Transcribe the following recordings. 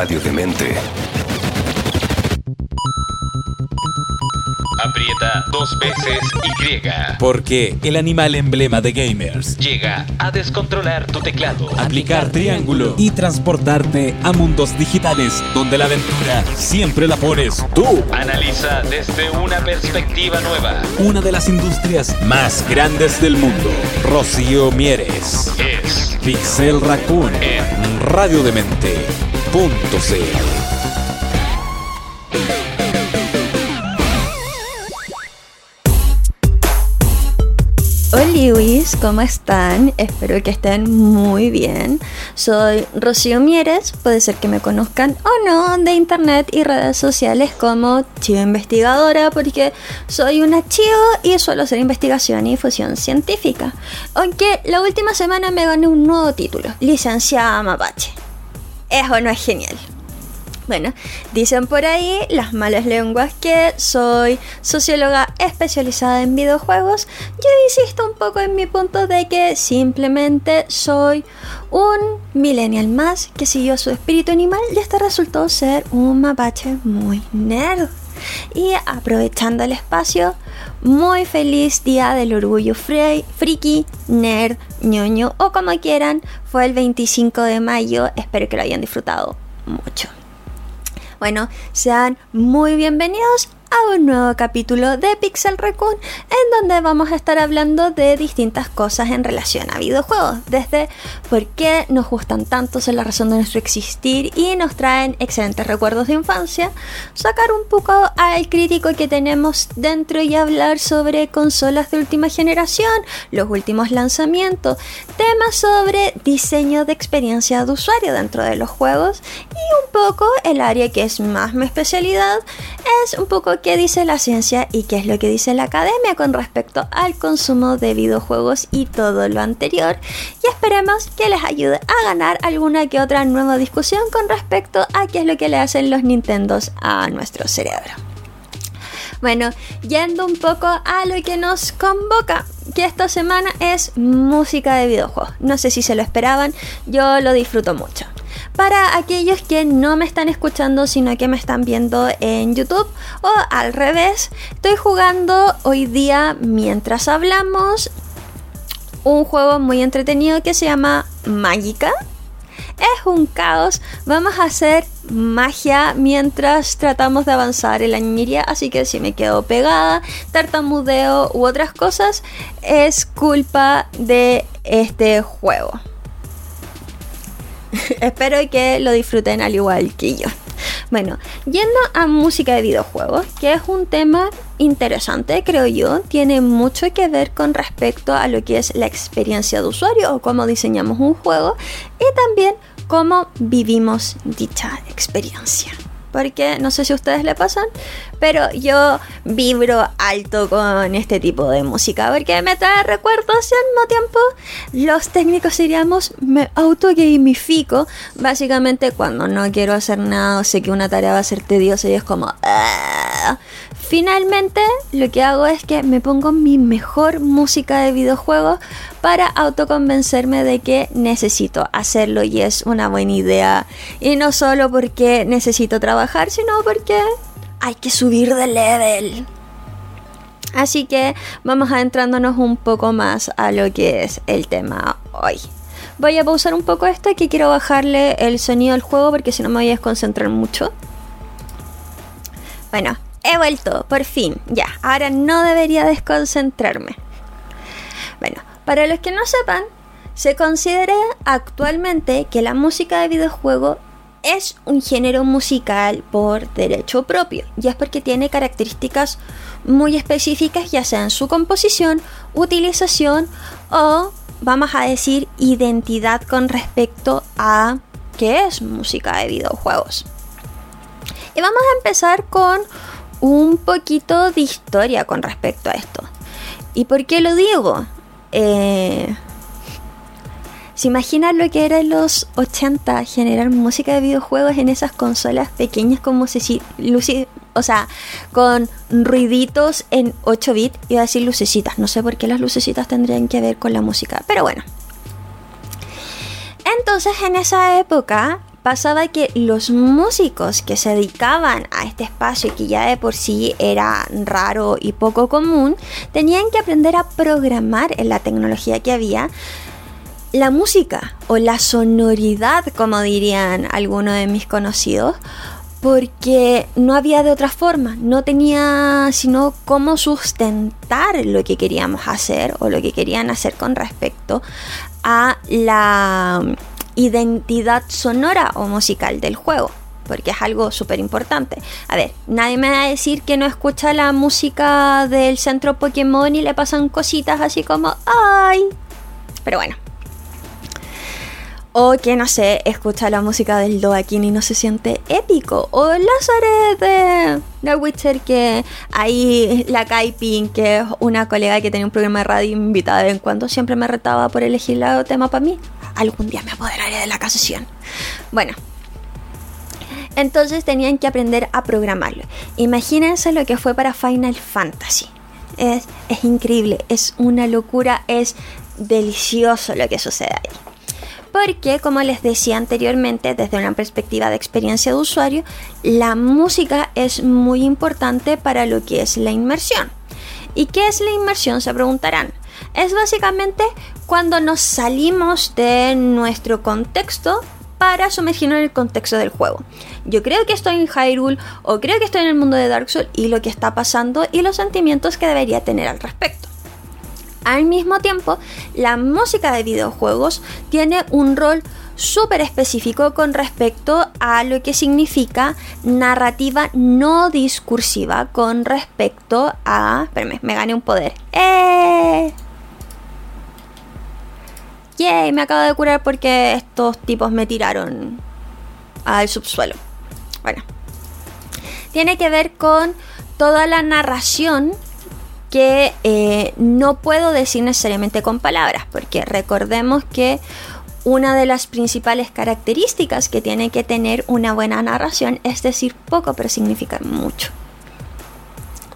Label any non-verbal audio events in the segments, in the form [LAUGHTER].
Radio Demente. Aprieta dos veces Y. Porque el animal emblema de gamers Llega a descontrolar tu teclado. aplicar triángulo y transportarte a mundos digitales donde la aventura siempre la pones tú. Analiza desde una perspectiva nueva. Una de las industrias más grandes del mundo. Rocío Mieres. Es Pixel Raccoon. En Radiodemente.cl Hola Luis, ¿cómo están? Espero que estén muy bien. Soy Rocío Mieres, puede ser que me conozcan o no de internet y redes sociales como Chivo Investigadora porque soy una chivo y suelo hacer investigación y difusión científica. Aunque la última semana me gané un nuevo título, licenciada Mapache. Eso no es genial. Bueno, dicen por ahí las malas lenguas que soy socióloga especializada en videojuegos. Yo insisto un poco en mi punto de que simplemente soy un millennial más que siguió su espíritu animal y este resultó ser un mapache muy nerd. Y aprovechando el espacio, muy feliz día del orgullo friki, nerd, ñoño o como quieran. Fue el 25 de mayo, espero que lo hayan disfrutado mucho. Bueno, sean muy bienvenidos a un nuevo capítulo de Pixel Raccoon en donde vamos a estar hablando de distintas cosas en relación a videojuegos, desde por qué nos gustan tanto, son la razón de nuestro existir y nos traen excelentes recuerdos de infancia, sacar un poco al crítico que tenemos dentro y hablar sobre consolas de última generación, los últimos lanzamientos, temas sobre diseño de experiencia de usuario dentro de los juegos y un poco el área que es más mi especialidad es un poco qué dice la ciencia y qué es lo que dice la academia con respecto al consumo de videojuegos y todo lo anterior. Y esperemos que les ayude a ganar alguna que otra nueva discusión con respecto a qué es lo que le hacen los Nintendos a nuestro cerebro. Bueno, yendo un poco a lo que nos convoca, que esta semana es música de videojuegos. No sé si se lo esperaban, yo lo disfruto mucho. Para aquellos que no me están escuchando, sino que me están viendo en YouTube o al revés, estoy jugando hoy día mientras hablamos un juego muy entretenido que se llama Mágica. Es un caos, vamos a hacer magia mientras tratamos de avanzar en la niñería, así que si me quedo pegada, tartamudeo u otras cosas, es culpa de este juego. [LAUGHS] Espero que lo disfruten al igual que yo. Bueno, yendo a música de videojuegos, que es un tema interesante, creo yo, tiene mucho que ver con respecto a lo que es la experiencia de usuario o cómo diseñamos un juego y también cómo vivimos dicha experiencia porque no sé si a ustedes le pasan, pero yo vibro alto con este tipo de música, porque me trae recuerdos y al mismo tiempo los técnicos diríamos me autogamifico, básicamente cuando no quiero hacer nada o sé que una tarea va a ser tediosa y es como... "Ah". Finalmente lo que hago es que me pongo mi mejor música de videojuegos para autoconvencerme de que necesito hacerlo y es una buena idea. Y no solo porque necesito trabajar, sino porque hay que subir de level. Así que vamos adentrándonos un poco más a lo que es el tema hoy. Voy a pausar un poco esto que quiero bajarle el sonido al juego porque si no me voy a desconcentrar mucho. Bueno, he vuelto, por fin. Ya, ahora no debería desconcentrarme. Bueno, para los que no sepan, se considera actualmente que la música de videojuego es un género musical por derecho propio, y es porque tiene características muy específicas, ya sea en su composición, utilización o, vamos a decir, identidad con respecto a qué es música de videojuegos. Y vamos a empezar con un poquito de historia con respecto a esto. ¿Y por qué lo digo? Eh, ¿Se imaginan lo que era en los 80 generar música de videojuegos en esas consolas pequeñas como si o sea, con ruiditos en 8 bits? Iba a decir lucecitas, no sé por qué las lucecitas tendrían que ver con la música, pero bueno. Entonces en esa época pasaba que los músicos que se dedicaban a este espacio, que ya de por sí era raro y poco común, tenían que aprender a programar en la tecnología que había la música o la sonoridad, como dirían algunos de mis conocidos, porque no había de otra forma, no tenía sino cómo sustentar lo que queríamos hacer o lo que querían hacer con respecto a la identidad sonora o musical del juego. Porque es algo súper importante. A ver, nadie me va a decir que no escucha la música del centro Pokémon y le pasan cositas así como ¡ay! Pero bueno, o que no sé, escucha la música del Doakin y no se siente épico. O Lázaro de The Witcher que ahí la Kaipin, que es una colega que tenía un programa de radio invitada de vez en cuando, siempre me retaba por elegir el tema para mí. Algún día me apoderaré de la canción. Bueno. Entonces tenían que aprender a programarlo. Imagínense lo que fue para Final Fantasy. Es, es increíble, es una locura, es delicioso lo que sucede ahí porque, como les decía anteriormente, desde una perspectiva de experiencia de usuario, la música es muy importante para lo que es la inmersión. ¿Y qué es la inmersión? Se preguntarán. Es básicamente cuando nos salimos de nuestro contexto para sumergirnos en el contexto del juego. Yo creo que estoy en Hyrule o creo que estoy en el mundo de Dark Souls y lo que está pasando y los sentimientos que debería tener al respecto. Al mismo tiempo, la música de videojuegos tiene un rol súper específico con respecto a lo que significa narrativa no discursiva con respecto a... Espérame, me gané un poder. ¡Eh! ¡Yay! Me acabo de curar porque estos tipos me tiraron al subsuelo. Bueno. Tiene que ver con toda la narración que eh, no puedo decir necesariamente con palabras, porque recordemos que una de las principales características que tiene que tener una buena narración es decir poco pero significar mucho.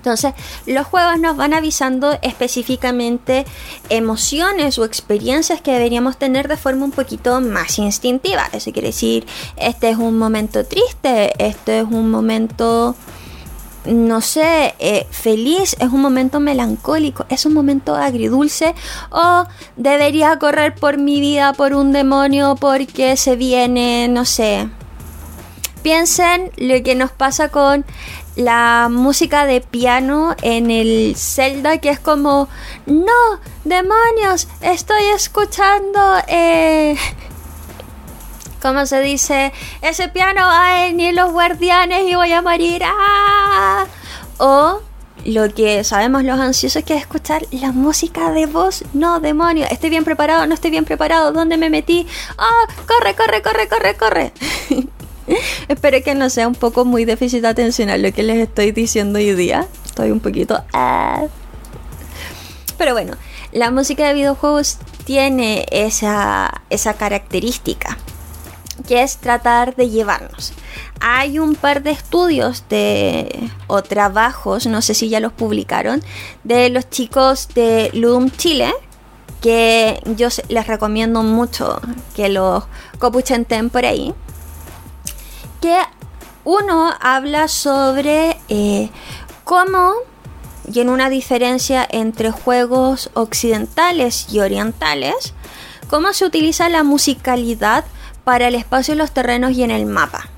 Entonces, los juegos nos van avisando específicamente emociones o experiencias que deberíamos tener de forma un poquito más instintiva. Eso quiere decir, este es un momento triste, este es un momento no sé, eh, feliz, es un momento melancólico, es un momento agridulce o debería correr por mi vida por un demonio porque se viene, no sé. Piensen lo que nos pasa con la música de piano en el Zelda que es como, no, demonios, estoy escuchando... Eh, ¿Cómo se dice? Ese piano va venir los guardianes y voy a morir. ¡Ah! O lo que sabemos los ansiosos que es escuchar la música de voz. No, demonio, estoy bien preparado, no estoy bien preparado, ¿dónde me metí? ¡Ah! ¡Corre, corre, corre, corre, corre! [LAUGHS] [LAUGHS] Espero que no sea un poco muy déficit atencional lo que les estoy diciendo hoy día. Estoy un poquito... Ah. Pero bueno, la música de videojuegos tiene esa, esa característica que es tratar de llevarnos. Hay un par de estudios de, o trabajos, no sé si ya los publicaron, de los chicos de Ludum Chile, que yo les recomiendo mucho que los copuchenten por ahí. Que uno habla sobre eh, cómo y en una diferencia entre juegos occidentales y orientales, cómo se utiliza la musicalidad para el espacio, los terrenos y en el mapa.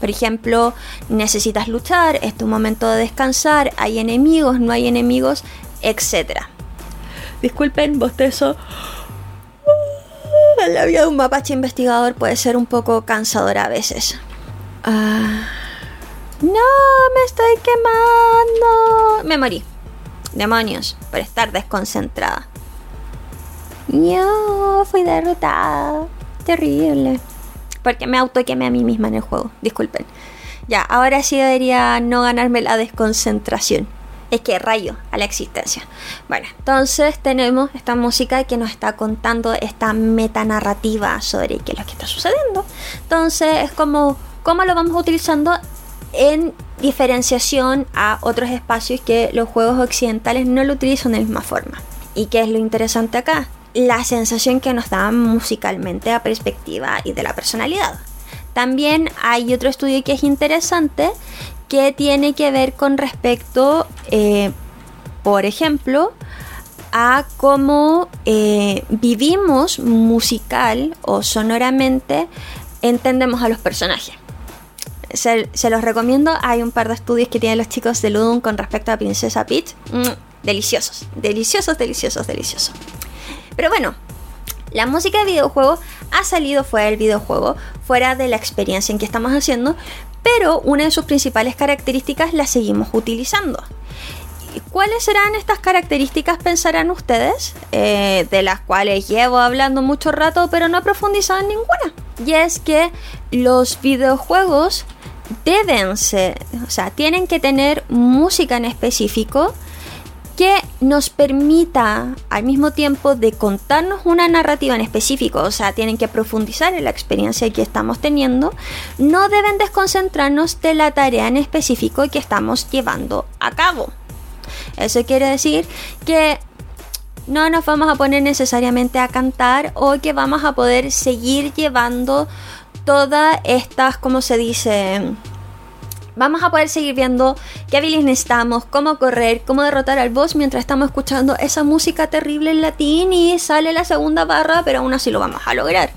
Por ejemplo, necesitas luchar, es tu momento de descansar, hay enemigos, no hay enemigos, etc. Disculpen, bostezo. La vida de un mapache investigador puede ser un poco cansadora a veces. Ah, no, me estoy quemando. Me morí. Demonios, por estar desconcentrada. Yo fui derrotada terrible. Porque me autoquemé a mí misma en el juego. Disculpen. Ya, ahora sí debería no ganarme la desconcentración. Es que rayo a la existencia. Bueno, entonces tenemos esta música que nos está contando esta metanarrativa sobre qué es lo que está sucediendo. Entonces es como cómo lo vamos utilizando en diferenciación a otros espacios que los juegos occidentales no lo utilizan de la misma forma. ¿Y qué es lo interesante acá? la sensación que nos da musicalmente a perspectiva y de la personalidad. También hay otro estudio que es interesante que tiene que ver con respecto, eh, por ejemplo, a cómo eh, vivimos musical o sonoramente entendemos a los personajes. Se, los recomiendo. Hay un par de estudios que tienen los chicos de Ludum con respecto a Princesa Peach. Mm, deliciosos, deliciosos, deliciosos, deliciosos. Pero bueno, la música de videojuego ha salido fuera del videojuego, fuera de la experiencia en que estamos haciendo, pero una de sus principales características la seguimos utilizando. ¿Cuáles serán estas características, pensarán ustedes? Eh, de las cuales llevo hablando mucho rato, pero no he profundizado en ninguna. Y es que los videojuegos deben ser, o sea, tienen que tener música en específico que nos permita al mismo tiempo de contarnos una narrativa en específico, o sea, tienen que profundizar en la experiencia que estamos teniendo, no deben desconcentrarnos de la tarea en específico que estamos llevando a cabo. Eso quiere decir que no nos vamos a poner necesariamente a cantar o que vamos a poder seguir llevando todas estas, como se dice? Vamos a poder seguir viendo qué habilidades necesitamos, cómo correr, cómo derrotar al boss mientras estamos escuchando esa música terrible en latín y sale la segunda barra, pero aún así lo vamos a lograr.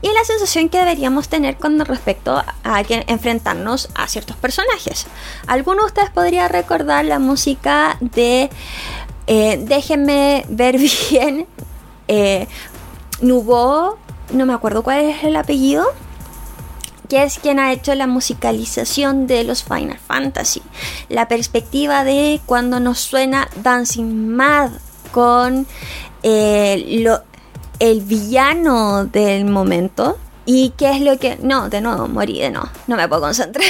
Y la sensación que deberíamos tener con respecto a enfrentarnos a ciertos personajes. ¿Alguno de ustedes podría recordar la música de eh, Déjenme ver [LAUGHS] bien? Eh, Nubo, no me acuerdo cuál es el apellido que es quien ha hecho la musicalización de los Final Fantasy. La perspectiva de cuando nos suena Dancing Mad con eh, el villano del momento. ¿Y qué es lo que.? No, de nuevo, morí de no. No me puedo concentrar.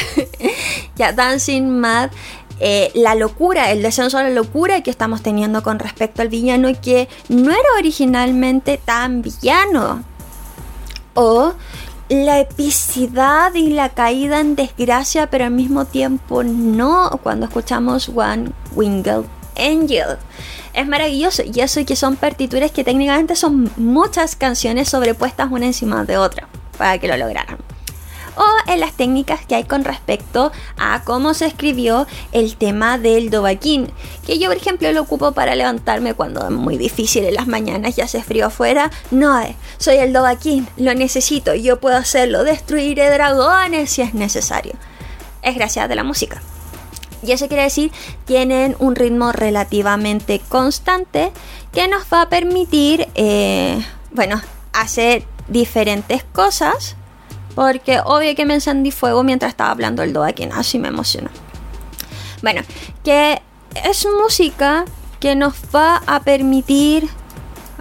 [LAUGHS] ya, Dancing Mad. Eh, la locura, el descenso a la locura que estamos teniendo con respecto al villano que no era originalmente tan villano. O la epicidad y la caída en desgracia, pero al mismo tiempo no, cuando escuchamos One Winged Angel. Es maravilloso y eso que son partituras que técnicamente son muchas canciones sobrepuestas una encima de otra para que lo lograran o en las técnicas que hay con respecto a cómo se escribió el tema del dobaquín, que yo por ejemplo lo ocupo para levantarme cuando es muy difícil en las mañanas, ya hace frío afuera, no, eh, soy el dobaquín, lo necesito, yo puedo hacerlo, destruiré dragones si es necesario. Es gracias de la música. Y eso quiere decir, tienen un ritmo relativamente constante que nos va a permitir, eh, bueno, hacer diferentes cosas porque obvio que me encendí fuego mientras estaba hablando el Doakin, así me emocionó. Bueno, que es música que nos va a permitir...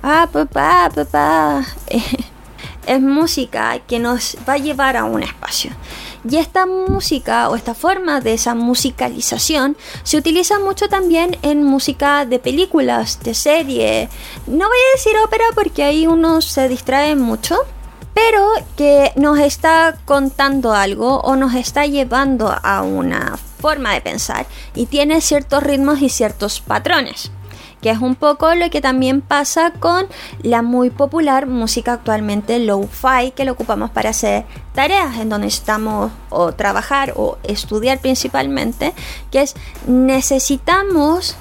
Ah, papá, papá. [LAUGHS] es música que nos va a llevar a un espacio. Y esta música o esta forma de esa musicalización se utiliza mucho también en música de películas, de serie. No voy a decir ópera porque ahí uno se distrae mucho, pero que nos está contando algo o nos está llevando a una forma de pensar y tiene ciertos ritmos y ciertos patrones que es un poco lo que también pasa con la muy popular música actualmente low-fi que lo ocupamos para hacer tareas en donde estamos o trabajar o estudiar principalmente, que es necesitamos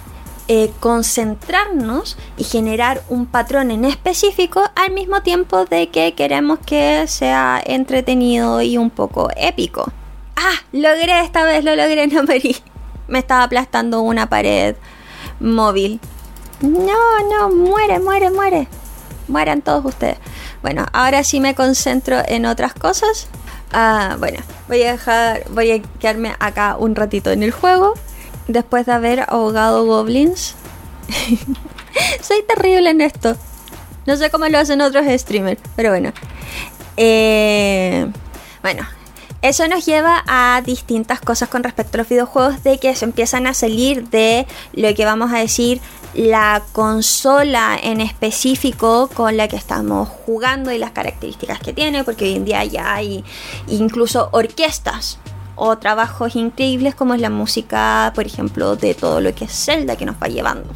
eh, concentrarnos y generar un patrón en específico al mismo tiempo de que queremos que sea entretenido y un poco épico. Ah, logré esta vez, lo logré, [LAUGHS] no morí. Me estaba aplastando una pared móvil. No, no, muere, muere, muere. Mueran todos ustedes. Bueno, ahora sí me concentro en otras cosas. Ah, bueno, voy a dejar, voy a quedarme acá un ratito en el juego después de haber ahogado goblins. [LAUGHS] Soy terrible en esto. No sé cómo lo hacen otros streamers, pero bueno. Eh, bueno, eso nos lleva a distintas cosas con respecto a los videojuegos de que se empiezan a salir de lo que vamos a decir la consola en específico con la que estamos jugando y las características que tiene, porque hoy en día ya hay incluso orquestas o trabajos increíbles como es la música, por ejemplo, de todo lo que es Zelda que nos va llevando.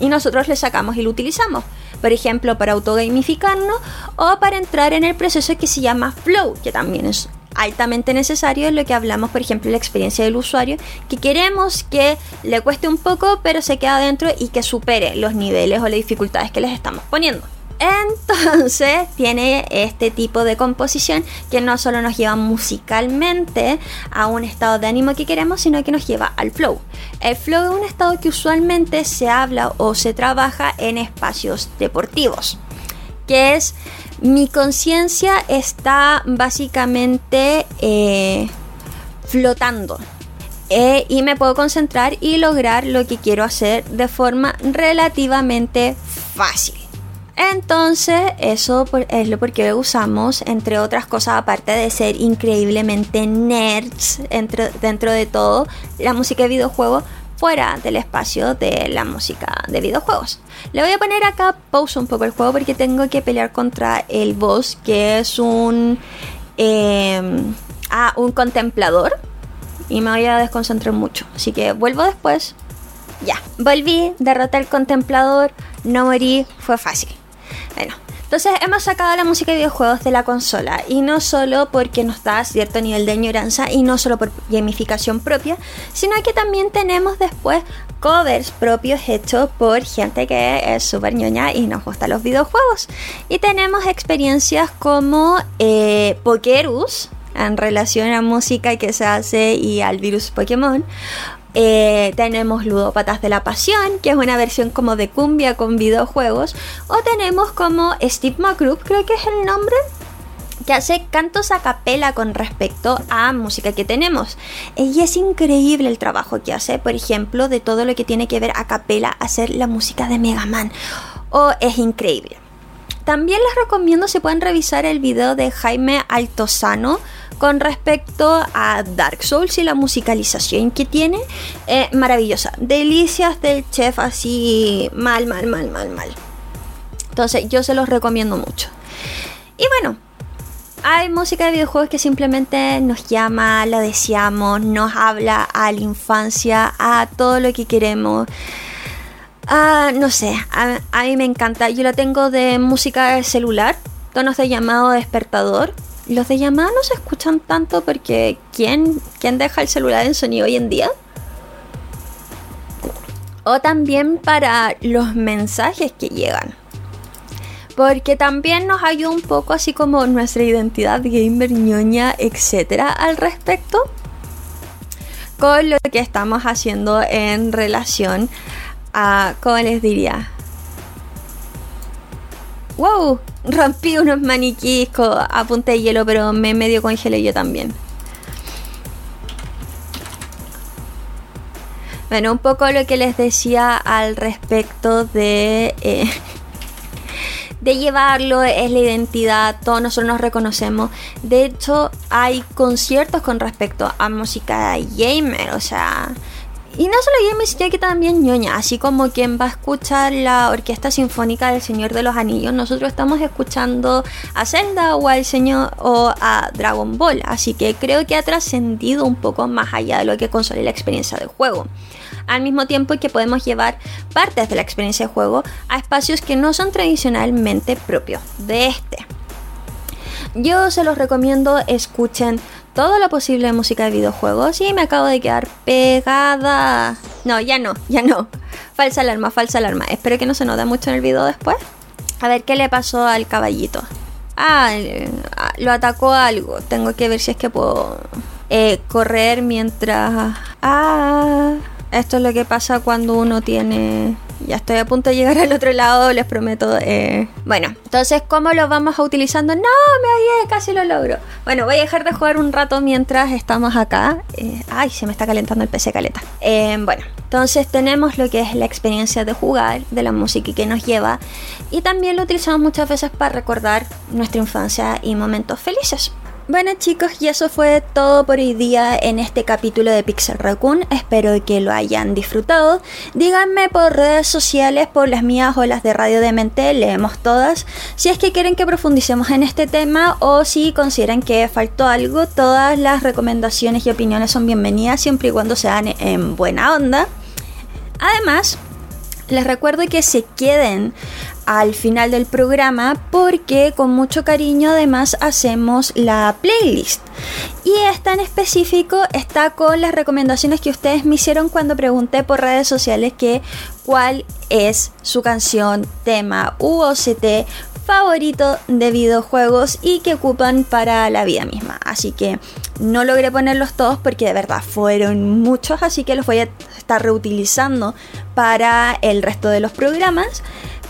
Y nosotros le sacamos y lo utilizamos, por ejemplo, para autogamificarnos o para entrar en el proceso que se llama Flow, que también es altamente necesario lo que hablamos, por ejemplo, la experiencia del usuario, que queremos que le cueste un poco, pero se quede adentro y que supere los niveles o las dificultades que les estamos poniendo. Entonces [LAUGHS] tiene este tipo de composición que no solo nos lleva musicalmente a un estado de ánimo que queremos, sino que nos lleva al flow. El flow es un estado que usualmente se habla o se trabaja en espacios deportivos, que es mi conciencia está básicamente eh, flotando. Eh, y me puedo concentrar y lograr lo que quiero hacer de forma relativamente fácil. Entonces, eso es lo porque usamos, entre otras cosas, aparte de ser increíblemente nerds dentro de todo, la música de videojuegos fuera del espacio de la música de videojuegos. Le voy a poner acá pausa un poco el juego porque tengo que pelear contra el boss, que es un, em, ah, un contemplador. Y me voy a desconcentrar mucho. Así que vuelvo después. Ya, volví, derroté al contemplador, no morí, fue fácil. Bueno, entonces hemos sacado la música de videojuegos de la consola y no solo porque nos da cierto nivel de ignorancia y no solo por gamificación propia, sino que también tenemos después covers propios hechos por gente que es súper ñoña y nos gustan los videojuegos. Y tenemos experiencias como eh, Pokerus en relación a música que se hace y al virus Pokémon eh, tenemos Ludópatas de la Pasión, que es una versión como de cumbia con videojuegos. O tenemos como Steve McGroup, creo que es el nombre, que hace cantos a capela con respecto a música que tenemos. Y es increíble el trabajo que hace, por ejemplo, de todo lo que tiene que ver a capela hacer la música de Mega Man. O es increíble. También les recomiendo si pueden revisar el video de Jaime Altozano con respecto a Dark Souls y la musicalización que tiene. Eh, maravillosa. Delicias del chef así mal, mal, mal, mal, mal. Entonces yo se los recomiendo mucho. Y bueno, hay música de videojuegos que simplemente nos llama, la deseamos, nos habla a la infancia, a todo lo que queremos. Ah, no sé, a, mí me encanta. Yo la tengo de música celular, tonos de llamado despertador. Los de llamada no se escuchan tanto porque ¿quién, ¿quién deja el celular en sonido hoy en día? O también para los mensajes que llegan. Porque también nos ayuda un poco así como nuestra identidad gamer, ñoña, etcétera al respecto. Con lo que estamos haciendo en relación ¿cómo les diría? ¡Wow! Rompí unos maniquís a punta de hielo, pero me medio congelé yo también. Bueno, un poco lo que les decía al respecto de, eh, de llevarlo es la identidad, todos nosotros nos reconocemos. De hecho, hay conciertos con respecto a música gamer, o sea, y no solo yo sino que también ñoña, así como quien va a escuchar la Orquesta Sinfónica del Señor de los Anillos, nosotros estamos escuchando a Zelda o al Señor o a Dragon Ball, así que creo que ha trascendido un poco más allá de lo que console la experiencia del juego. Al mismo tiempo que podemos llevar partes de la experiencia de juego a espacios que no son tradicionalmente propios de este. Yo se los recomiendo, escuchen todo lo posible de música de videojuegos y me acabo de quedar pegada. No, ya no, ya no. Falsa alarma, falsa alarma. Espero que no se note mucho en el video después. A ver qué le pasó al caballito. Ah, eh, lo atacó algo. Tengo que ver si es que puedo eh, correr mientras... Ah, esto es lo que pasa cuando uno tiene ya estoy a punto de llegar al otro lado, les prometo. Eh. Bueno, entonces, ¿cómo lo vamos a utilizando? No, me oye, casi lo logro. Bueno, voy a dejar de jugar un rato mientras estamos acá. Eh, ay, se me está calentando el PC caleta. Eh, bueno, entonces tenemos lo que es la experiencia de jugar, de la música que nos lleva. Y también lo utilizamos muchas veces para recordar nuestra infancia y momentos felices. Bueno chicos, y eso fue todo por hoy día en este capítulo de Pixel Raccoon. Espero que lo hayan disfrutado. Díganme por redes sociales, por las mías o las de Radio Demente, leemos todas. Si es que quieren que profundicemos en este tema o si consideran que faltó algo, todas las recomendaciones y opiniones son bienvenidas siempre y cuando sean en buena onda. Además, Les recuerdo que se queden al final del programa porque con mucho cariño además hacemos la playlist. Y esta en específico está con las recomendaciones que ustedes me hicieron cuando pregunté por redes sociales que cuál es su canción, tema UOCT favorito de videojuegos y que ocupan para la vida misma. Así que no logré ponerlos todos porque de verdad fueron muchos, así que los voy a estar reutilizando para el resto de los programas.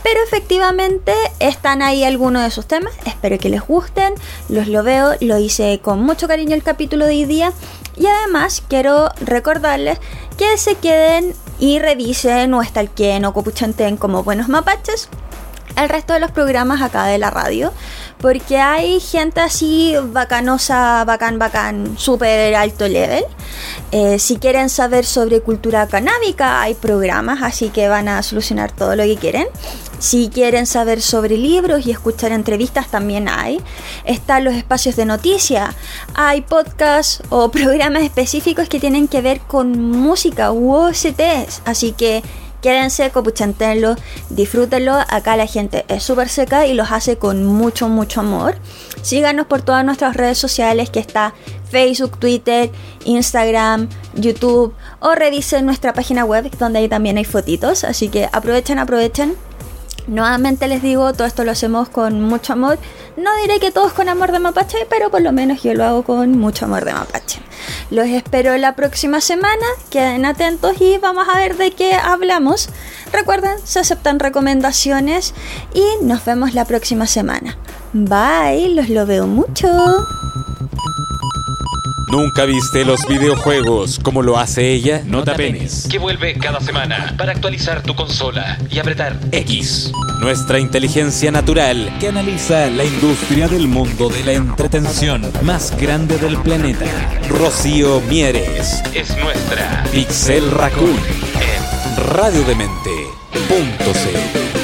Pero efectivamente están ahí algunos de sus temas. Espero que les gusten. Los lo veo. Lo hice con mucho cariño el capítulo de hoy día. Y además quiero recordarles que se queden y revisen o stalkeen o copuchanten como buenos mapaches el resto de los programas acá de la radio. Porque hay gente así bacanosa, bacán, bacán, súper alto level. Eh, si quieren saber sobre cultura canábica, hay programas, así que van a solucionar todo lo que quieren. Si quieren saber sobre libros y escuchar entrevistas, también hay. Están los espacios de noticia. Hay podcasts o [LAUGHS] programas específicos que tienen que ver con música u OSTs. Así que quédense, copuchantenlo, disfrútenlo. Acá la gente es súper seca y los hace con mucho, mucho amor. Síganos por todas nuestras redes sociales que está Facebook, Twitter, Instagram, YouTube o revisen nuestra página web donde ahí también hay fotitos. Así que aprovechen, aprovechen. Nuevamente les digo, todo esto lo hacemos con mucho amor. No diré que todos con amor de mapache, pero por lo menos yo lo hago con mucho amor de mapache. Los espero la próxima semana, queden atentos y vamos a ver de qué hablamos. Recuerden, se aceptan recomendaciones y nos vemos la próxima semana. Bye, los lo veo mucho. ¿Nunca viste los videojuegos como lo hace ella? No te apenes. Que vuelve cada semana para actualizar tu consola y apretar X. Nuestra inteligencia natural que analiza la industria del mundo de la entretención más grande del planeta. Rocío Mieres. Es nuestra Pixel Raccoon. En radiodemente.cl